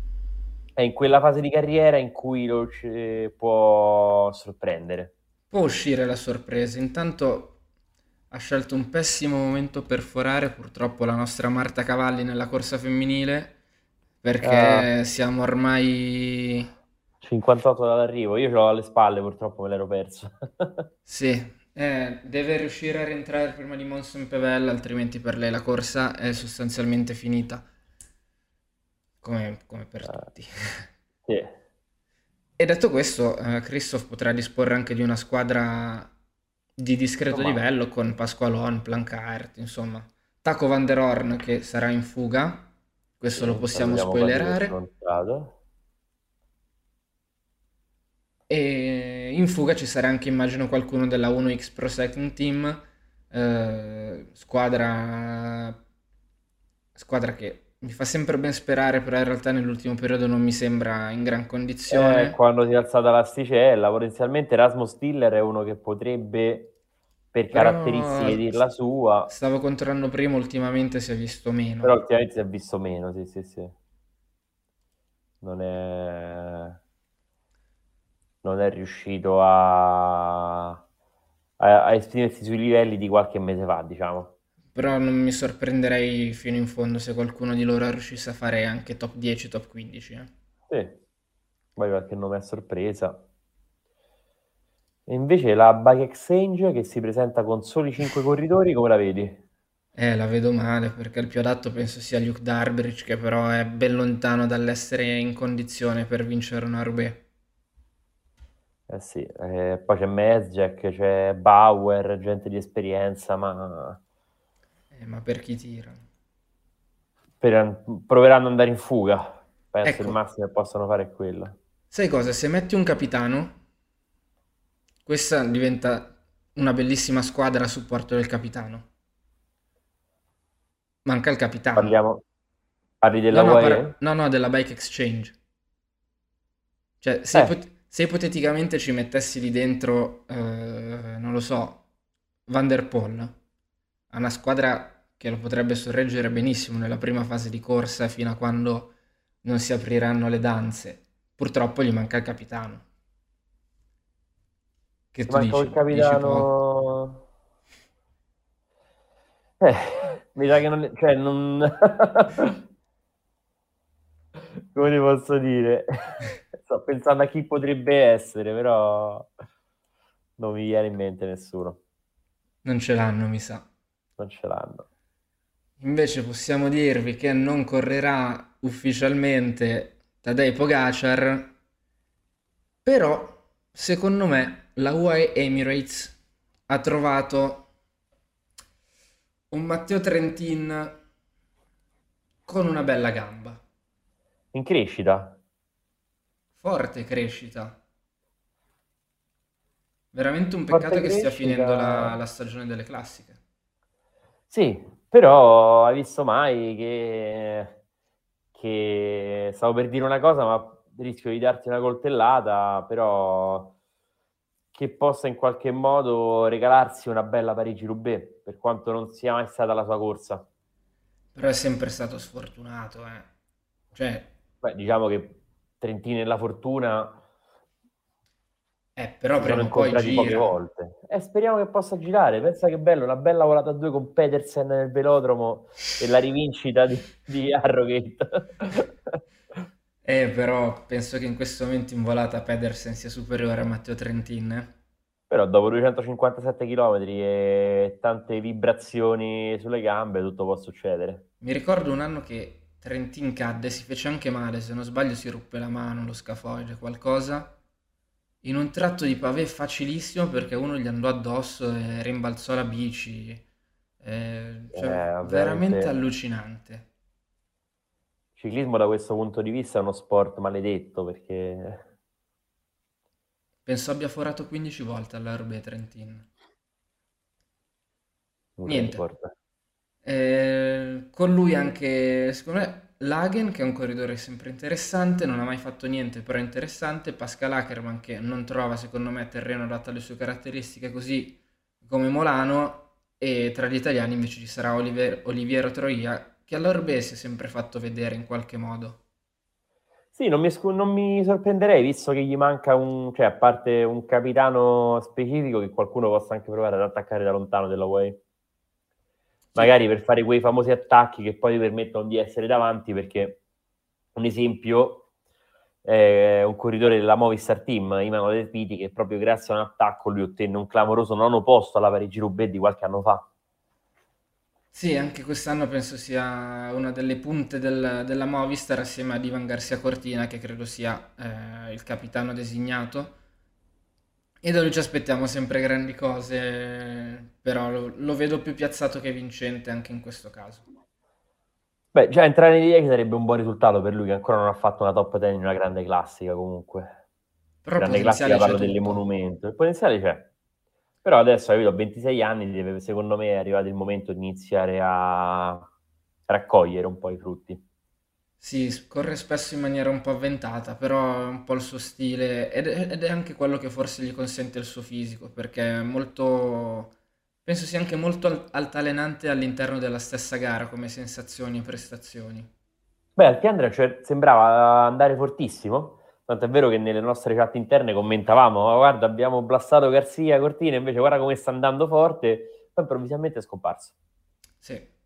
è in quella fase di carriera in cui lo può sorprendere. Può uscire la sorpresa. Intanto ha scelto un pessimo momento per forare, purtroppo, la nostra Marta Cavalli nella corsa femminile, perché ah. siamo ormai 58 dall'arrivo, io ce l'ho alle spalle, purtroppo me l'ero perso. [LAUGHS] sì, eh, deve riuscire a rientrare prima di Monson Pevel, altrimenti per lei la corsa è sostanzialmente finita, come, come per uh, tutti. Sì. E detto questo, eh, Christoph potrà disporre anche di una squadra di discreto insomma. livello con Pasqualon, Plancart, insomma. Taco Van der Horn che sarà in fuga, questo sì, lo possiamo spoilerare. E in fuga ci sarà anche, immagino, qualcuno della 1X Pro Cycling Team, eh, squadra, squadra che mi fa sempre ben sperare, però in realtà nell'ultimo periodo non mi sembra in gran condizione. Eh, quando si è alzata l'asticella, potenzialmente Erasmus Stiller è uno che potrebbe, per però caratteristiche, dirla sua. Stavo controllando prima, ultimamente si è visto meno. Però ultimamente si è visto meno, sì, sì, sì. Non è non è riuscito a, a, a esprimersi sui livelli di qualche mese fa, diciamo. Però non mi sorprenderei fino in fondo se qualcuno di loro riuscisse a fare anche top 10, top 15. Eh. Sì, poi qualche nome a sorpresa. E invece la Bike Exchange che si presenta con soli 5 corridori, come la vedi? Eh, la vedo male perché il più adatto penso sia Luke Darbridge, che però è ben lontano dall'essere in condizione per vincere una Roubaix. Eh sì, eh, poi c'è Mezgec, c'è Bauer, gente di esperienza, ma... Eh, ma per chi tira? Per, proveranno ad andare in fuga. Penso ecco. il massimo che possono fare è quello. Sai cosa? Se metti un capitano, questa diventa una bellissima squadra a supporto del capitano. Manca il capitano. Parliamo... Parli della no, no, par... no, no, della Bike Exchange. Cioè, se, eh. pot- se ipoteticamente ci mettessi lì dentro, eh, non lo so, Van der Poel, a una squadra che lo potrebbe sorreggere benissimo nella prima fase di corsa fino a quando non si apriranno le danze. Purtroppo gli manca il capitano. Che tu manca dici, il capitano... Eh, mi sa che non... Cioè, non... [LAUGHS] Come ti posso dire? [LAUGHS] Sto pensando a chi potrebbe essere, però non mi viene in mente nessuno. Non ce l'hanno, mi sa. Non ce l'hanno. Invece possiamo dirvi che non correrà ufficialmente Tadej Pogacar, però secondo me la UAE Emirates ha trovato un Matteo Trentin con una bella gamba. In crescita? Forte crescita. Veramente un peccato Forte che stia finendo la, la stagione delle classiche. Sì, però hai visto mai che, che stavo per dire una cosa, ma rischio di darti una coltellata, però che possa in qualche modo regalarsi una bella Parigi-Roubaix, per quanto non sia mai stata la sua corsa. Però è sempre stato sfortunato, eh. Cioè... Beh, diciamo che Trentini e la Fortuna eh, però prima o poi gira. volte. Eh, speriamo che possa girare. Pensa che bello, una bella volata a due con Pedersen nel velodromo e la rivincita di, di Harrogate. [LAUGHS] eh, però penso che in questo momento in volata Pedersen sia superiore a Matteo Trentin. Eh. Però dopo 257 km e tante vibrazioni sulle gambe, tutto può succedere. Mi ricordo un anno che Trentin cadde, si fece anche male, se non sbaglio si ruppe la mano, lo scafoide, qualcosa. In un tratto di pavé facilissimo perché uno gli andò addosso e rimbalzò la bici. Eh, cioè, eh, veramente allucinante. Il ciclismo da questo punto di vista è uno sport maledetto perché... Penso abbia forato 15 volte all'Arbe Trentin. Niente. Eh, con lui anche, secondo me, Lagen, che è un corridore sempre interessante, non ha mai fatto niente, però è interessante. Pascal Ackermann, che non trova, secondo me, terreno adatto alle sue caratteristiche, così come Molano. E tra gli italiani invece ci sarà Oliver, Oliviero Troia, che all'Orbe si è sempre fatto vedere in qualche modo. Sì, non mi, non mi, sorprenderei, visto che gli manca un, cioè, a parte un capitano specifico, che qualcuno possa anche provare ad attaccare da lontano della Way magari per fare quei famosi attacchi che poi ti permettono di essere davanti, perché un esempio è un corridore della Movistar Team, Imano Del Piti, che proprio grazie a un attacco lui ottenne un clamoroso nono posto alla Parigi-Roubaix di qualche anno fa. Sì, anche quest'anno penso sia una delle punte del, della Movistar assieme ad Ivan Garcia Cortina, che credo sia eh, il capitano designato e da lui ci aspettiamo sempre grandi cose, però lo, lo vedo più piazzato che vincente anche in questo caso. Beh, già entrare nei 10 sarebbe un buon risultato per lui che ancora non ha fatto una top 10 in una grande classica comunque. Però grande classica parlo delle monumento. Il potenziale c'è. Però adesso ha 26 anni, deve, secondo me è arrivato il momento di iniziare a raccogliere un po' i frutti. Sì, corre spesso in maniera un po' avventata, però è un po' il suo stile ed è, ed è anche quello che forse gli consente il suo fisico, perché è molto, penso sia anche molto altalenante all'interno della stessa gara come sensazioni e prestazioni. Beh, Altiandra cioè, sembrava andare fortissimo, tanto è vero che nelle nostre chat interne commentavamo, ma guarda abbiamo blastato Garzia, Cortina, invece guarda come sta andando forte, poi improvvisamente è scomparso. Sì.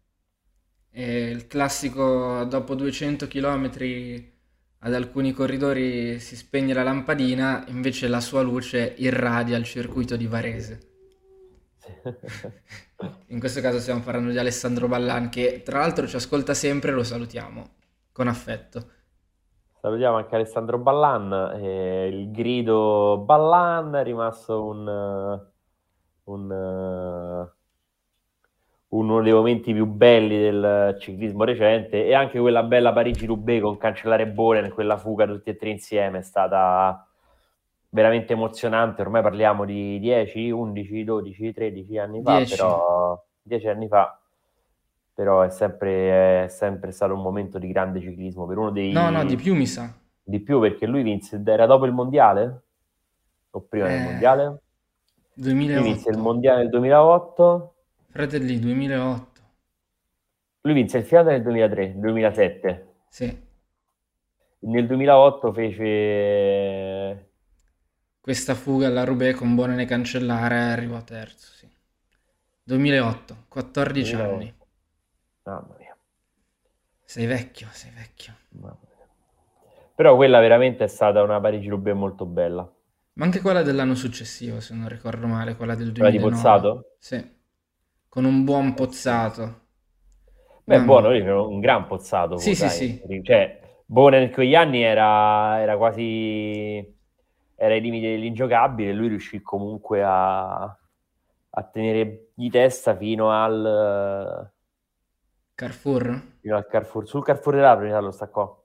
E il classico dopo 200 km ad alcuni corridori si spegne la lampadina, invece la sua luce irradia il circuito di Varese. In questo caso stiamo parlando di Alessandro Ballan che tra l'altro ci ascolta sempre, lo salutiamo con affetto. Salutiamo anche Alessandro Ballan, eh, il grido Ballan è rimasto un, un uno dei momenti più belli del ciclismo recente e anche quella bella Parigi-Roubaix con Cancellare Bolen, quella fuga tutti e tre insieme è stata veramente emozionante, ormai parliamo di 10, 11, 12, 13 anni fa, 10. però 10 anni fa però è sempre, è sempre, stato un momento di grande ciclismo per uno dei... No, no, di più mi sa. Di più perché lui vinse, era dopo il mondiale? O prima eh, del mondiale? 2008. Lui vinse il mondiale nel 2008 Fratelli 2008. Lui vinse il Fiat nel 2003, 2007. Sì. Nel 2008 fece questa fuga alla Roubaix con Bonene cancellare arrivò terzo, sì. 2008, 14 2008. anni. Mamma mia. Sei vecchio, sei vecchio. Però quella veramente è stata una Parigi-Roubaix molto bella. Ma anche quella dell'anno successivo, se non ricordo male, quella del 2009. Quella di Pozzato? Sì con un buon pozzato. Beh, no, buono, no. un gran pozzato. Sì, sì, sì. Cioè, Bone in quegli anni era, era quasi... era ai limiti dell'ingiocabile, lui riuscì comunque a, a tenere di testa fino al... Carrefour? Fino al Carrefour. Sul Carrefour della prima lo staccò.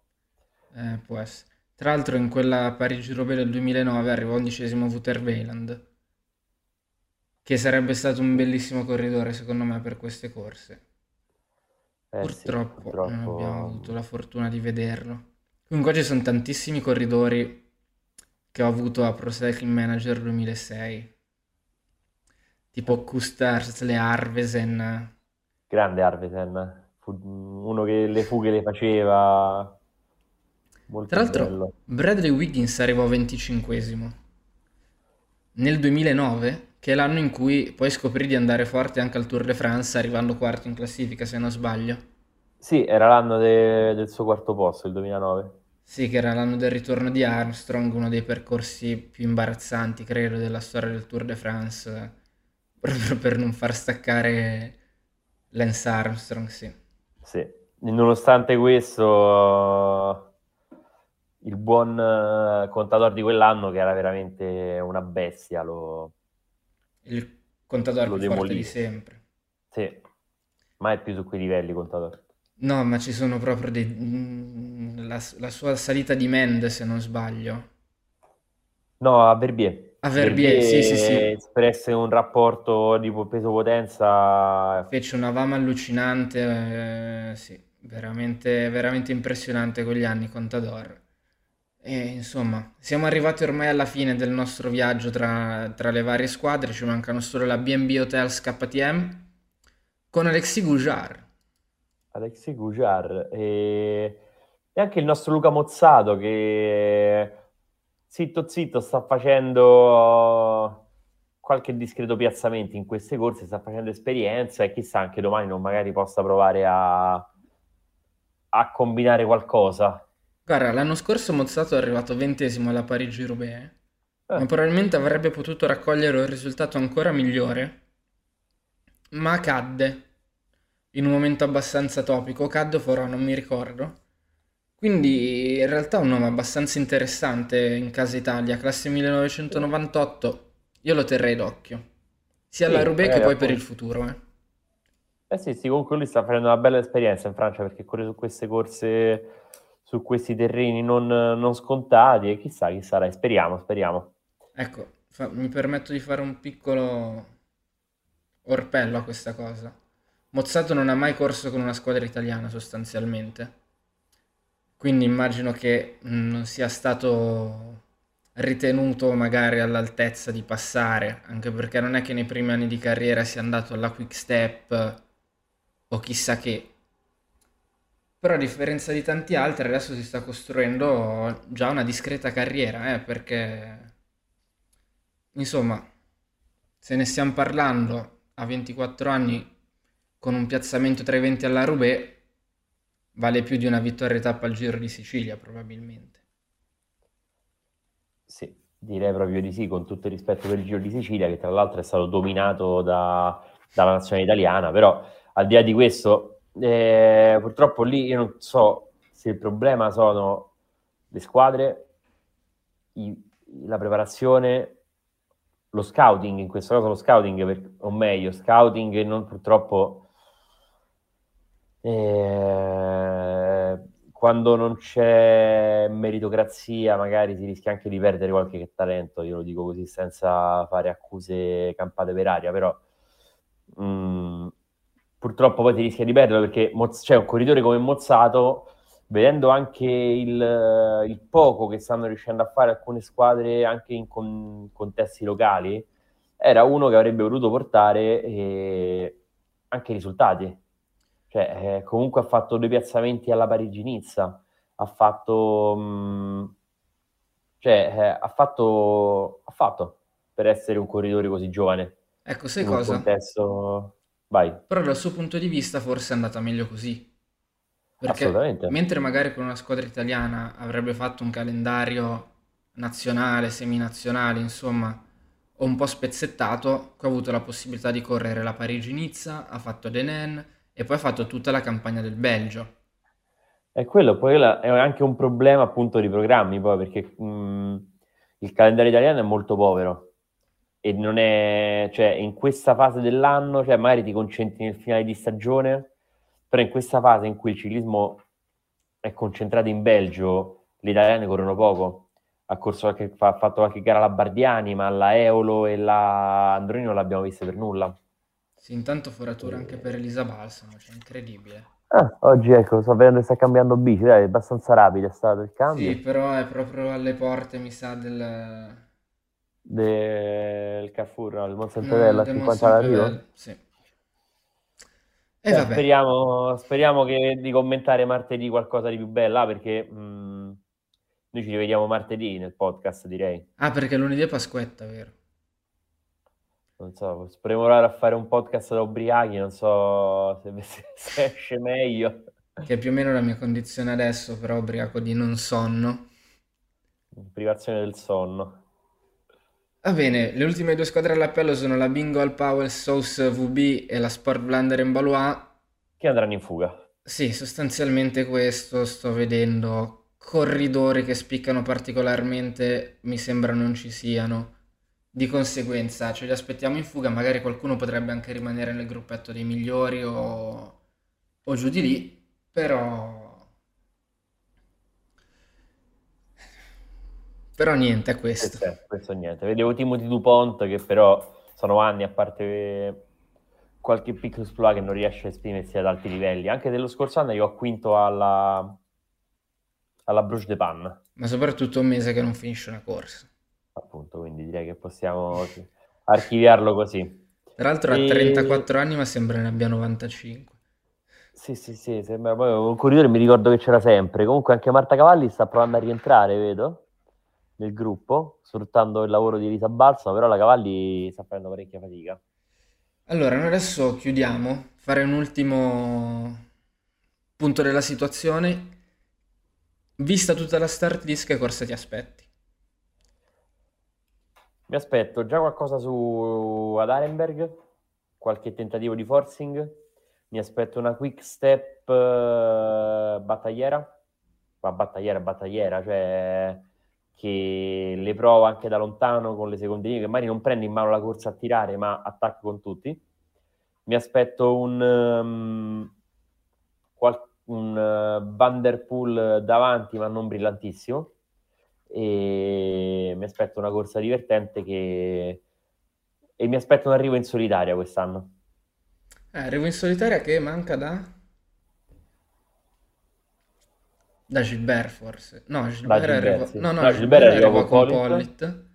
Eh, può essere. Tra l'altro in quella Parigi-Roubaix del 2009 arrivò undicesimo Wouter che sarebbe stato un bellissimo corridore secondo me per queste corse. Eh purtroppo, sì, purtroppo, non abbiamo avuto la fortuna di vederlo. Comunque ci sono tantissimi corridori che ho avuto a Pro Cycling Manager 2006, tipo Kustars, le Arvesen. Grande Arvesen, Fu uno che le fughe le faceva. Molto Tra l'altro, bello. Bradley Wiggins arrivò 25 Nel 2009 che è l'anno in cui poi scoprì di andare forte anche al Tour de France, arrivando quarto in classifica, se non sbaglio. Sì, era l'anno de- del suo quarto posto, il 2009. Sì, che era l'anno del ritorno di Armstrong, uno dei percorsi più imbarazzanti, credo, della storia del Tour de France, [LAUGHS] proprio per non far staccare Lance Armstrong, sì. Sì, nonostante questo, il buon eh, contatore di quell'anno, che era veramente una bestia, lo, il contatore più forte di sempre. Sì, mai più su quei livelli Contador. No, ma ci sono proprio dei... mm, la, la sua salita di Mende, se non sbaglio. No, a Verbier. A Verbier, sì, sì, sì. espresse un rapporto di peso-potenza. Fece una VAM allucinante, eh, sì, veramente, veramente impressionante con gli anni Contador. E insomma, siamo arrivati ormai alla fine del nostro viaggio tra, tra le varie squadre, ci mancano solo la B&B Hotels KTM con Alexis Goujar. Alexis Goujar e... e anche il nostro Luca Mozzato che zitto zitto sta facendo qualche discreto piazzamento in queste corse, sta facendo esperienza e chissà anche domani non magari possa provare a, a combinare qualcosa. Guarda, l'anno scorso Mozzato è arrivato ventesimo alla Parigi-Roubaix, eh. ma probabilmente avrebbe potuto raccogliere un risultato ancora migliore, ma cadde in un momento abbastanza topico, cadde o non mi ricordo. Quindi in realtà è un nome abbastanza interessante in casa Italia, classe 1998, io lo terrei d'occhio, sia alla Sì, Roubaix che poi per il appunto. futuro. eh. Eh sì, sì, comunque lui sta facendo una bella esperienza in Francia perché corre su queste corse, su questi terreni non, non scontati e chissà chi sarà, speriamo, speriamo. Ecco, fa- mi permetto di fare un piccolo orpello a questa cosa. Mozzato non ha mai corso con una squadra italiana sostanzialmente, quindi immagino che mm, non sia stato ritenuto magari all'altezza di passare, anche perché non è che nei primi anni di carriera sia andato alla Quick Step o chissà che. Però a differenza di tanti altri adesso si sta costruendo già una discreta carriera, eh, perché insomma, se ne stiamo parlando a 24 anni con un piazzamento tra i 20 alla Roubaix, vale più di una vittoria tappa al Giro di Sicilia probabilmente. Sì, direi proprio di sì, con tutto il rispetto per il Giro di Sicilia, che tra l'altro è stato dominato da- dalla nazionale italiana, però al di là di questo, eh, purtroppo lì io non so se il problema sono le squadre, i- la preparazione, lo scouting, in questo caso lo scouting, per- o meglio, scouting e non purtroppo eh, quando non c'è meritocrazia, magari si rischia anche di perdere qualche talento, io lo dico così senza fare accuse campate per aria, però mh, purtroppo poi si rischia di perderlo perché Moz- c'è un corridore come Mozzato, vedendo anche il, il poco che stanno riuscendo a fare alcune squadre anche in con- contesti locali, era uno che avrebbe voluto portare eh, anche risultati. Cioè, eh, comunque ha fatto due piazzamenti alla Parigi-Nizza, ha fatto, mh, cioè, eh, ha fatto, ha fatto per essere un corridore così giovane Ecco, sai cosa? contesto... Vai, Però dal suo punto di vista forse è andata meglio così. Perché assolutamente. mentre magari con una squadra italiana avrebbe fatto un calendario nazionale, seminazionale, insomma, o un po' spezzettato, qui ha avuto la possibilità di correre la Parigi-Nizza, ha fatto Denain e poi ha fatto tutta la campagna del Belgio. E quello poi è anche un problema appunto di programmi, poi perché mh, il calendario italiano è molto povero e non è, cioè in questa fase dell'anno, cioè magari ti concentri nel finale di stagione, però in questa fase in cui il ciclismo è concentrato in Belgio, le italiane corrono poco. Ha corso qualche, ha fatto qualche gara la Bardiani, ma la Eolo e la Androni non l'abbiamo viste per nulla. Sì, intanto foratura anche per Elisa Balsamo, cioè incredibile. Ah, oggi ecco, sto vedendo che sta cambiando bici, dai, è abbastanza rapido è stato il Sì, cambio. però è proprio alle porte, mi sa, del... del Carrefour, no, del no, Monsantevella a del 50 all'arrivo. Sì. E vabbè, speriamo, speriamo che di commentare martedì qualcosa di più bella, perché mh, noi ci rivediamo martedì nel podcast, direi. ah perché lunedì è Pasquetta, vero? Non so, potremmo provare a fare un podcast da ubriachi, non so [LAUGHS] se, se esce meglio. Che è più o meno la mia condizione adesso, però ubriaco di non sonno. Privazione del sonno. Va bene, le ultime due squadre all'appello sono la Bingo Al Powell Sauce VB e la Sport Blunder in Valois. Che andranno in fuga. Sì, sostanzialmente questo, sto vedendo corridori che spiccano particolarmente, mi sembra non ci siano. di conseguenza ce li aspettiamo in fuga, magari qualcuno potrebbe anche rimanere nel gruppetto dei migliori o, o giù di lì, però... Però niente, è questo. Questo, questo niente. Vedevo Timothy Dupont che però sono anni, a parte qualche piccolo esploit che non riesce a esprimersi ad alti livelli. Anche dello scorso anno io ho quinto alla, alla Bruges de Panne. Ma soprattutto un mese che non finisce una corsa. Appunto, quindi direi che possiamo archiviarlo così. Tra l'altro e... ha 34 anni ma sembra ne abbia 95. Sì, sì, sì, sembra poi un corridore mi ricordo che c'era sempre. Comunque anche Marta Cavalli sta provando a rientrare, vedo, nel gruppo, sfruttando il lavoro di Elisa Balsamo, però la Cavalli sta facendo parecchia fatica. Allora, noi adesso chiudiamo, fare un ultimo punto della situazione. Vista tutta la start list, che corsa ti aspetti? Mi aspetto già qualcosa su ad Arenberg, qualche tentativo di forcing. Mi aspetto una quick step uh, battagliera, ma battagliera, battagliera, cioè che le prova anche da lontano con le secondine, che magari non prende in mano la corsa a tirare, ma attacca con tutti. Mi aspetto un, um, qual- un uh, Vanderpool davanti, ma non brillantissimo. E mi aspetto una corsa divertente che... e mi aspetto un arrivo in solitaria quest'anno. Eh, arrivo in solitaria che manca da... Da Gilbert forse. No, Gilbert, Gilbert, arriva... sì. no, no, No, Gilbert Gilbert arriva con Pollitt. Pollitt.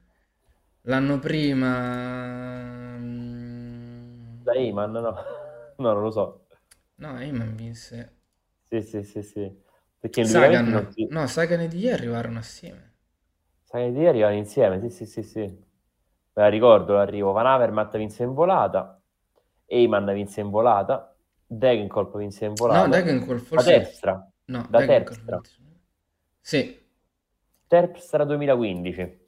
L'anno prima... mm, Da Eyman, no? [LAUGHS] No, non lo so. No, Eyman vinse. Sì, sì, sì, sì. Perché 2020 non Sagan. si... No, Sagan e Di arrivarono assieme. Sai di arrivano insieme, sì, sì, sì, sì. Me la ricordo l'arrivo. Van Avermaet vinse in volata, Eyman vinse in volata, Degenkolb vinse in No, volata, Degenkolb da forse... Terpstra, No, da Terpstra. Sì, Terpstra 2015.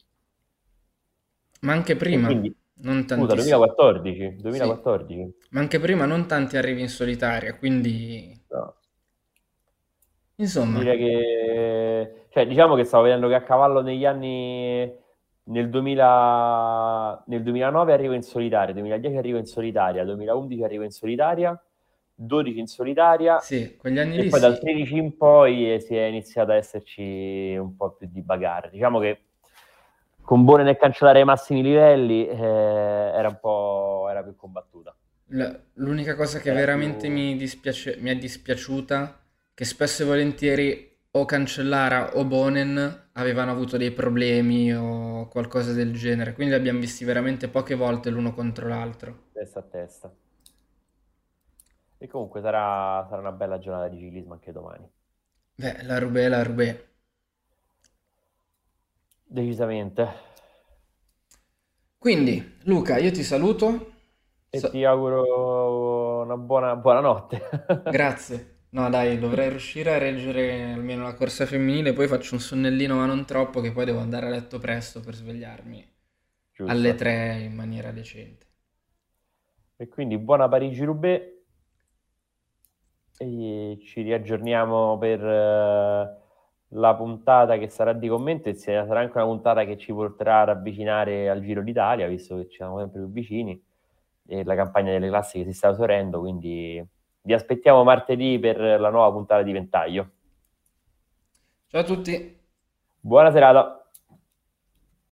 ma anche prima, quindi, non scusa, tantissimo. 2014, Sì, 2014. ma anche prima non tanti arrivi in solitaria, quindi... No. Insomma, Direi che, cioè, diciamo che stavo vedendo che a cavallo negli anni, nel 2000, nel 2009 arrivo in solitaria, 2010 arrivo in solitaria, 2011 arrivo in solitaria, 12 in solitaria sì, quegli anni e lì poi dal sì. 13 13 in poi si è iniziato ad esserci un po' più di bagarre. Diciamo che con Bone nel cancellare i massimi livelli eh, era un po' era più combattuta. L- L'unica cosa che Era veramente più... mi dispiace, mi è dispiaciuta, che spesso e volentieri o Cancellara o Bonen avevano avuto dei problemi o qualcosa del genere, quindi li abbiamo visti veramente poche volte l'uno contro l'altro. testa a testa. E comunque sarà, sarà una bella giornata di ciclismo anche domani. Beh, la Roubaix, la Roubaix. Decisamente. Quindi, Luca, io ti saluto. E So- ti auguro una buona buonanotte. [LAUGHS] Grazie. No, dai, dovrei riuscire a reggere almeno la corsa femminile, poi faccio un sonnellino, ma non troppo, che poi devo andare a letto presto per svegliarmi alle Giusto. 3 in maniera decente. E quindi buona Parigi-Roubaix e ci riaggiorniamo per eh, la puntata che sarà di commento e sarà anche una puntata che ci porterà ad avvicinare al Giro d'Italia, visto che ci siamo sempre più vicini e la campagna delle classiche si sta esaurendo, quindi vi aspettiamo martedì per la nuova puntata di Ventaglio. Ciao a tutti! Buona serata!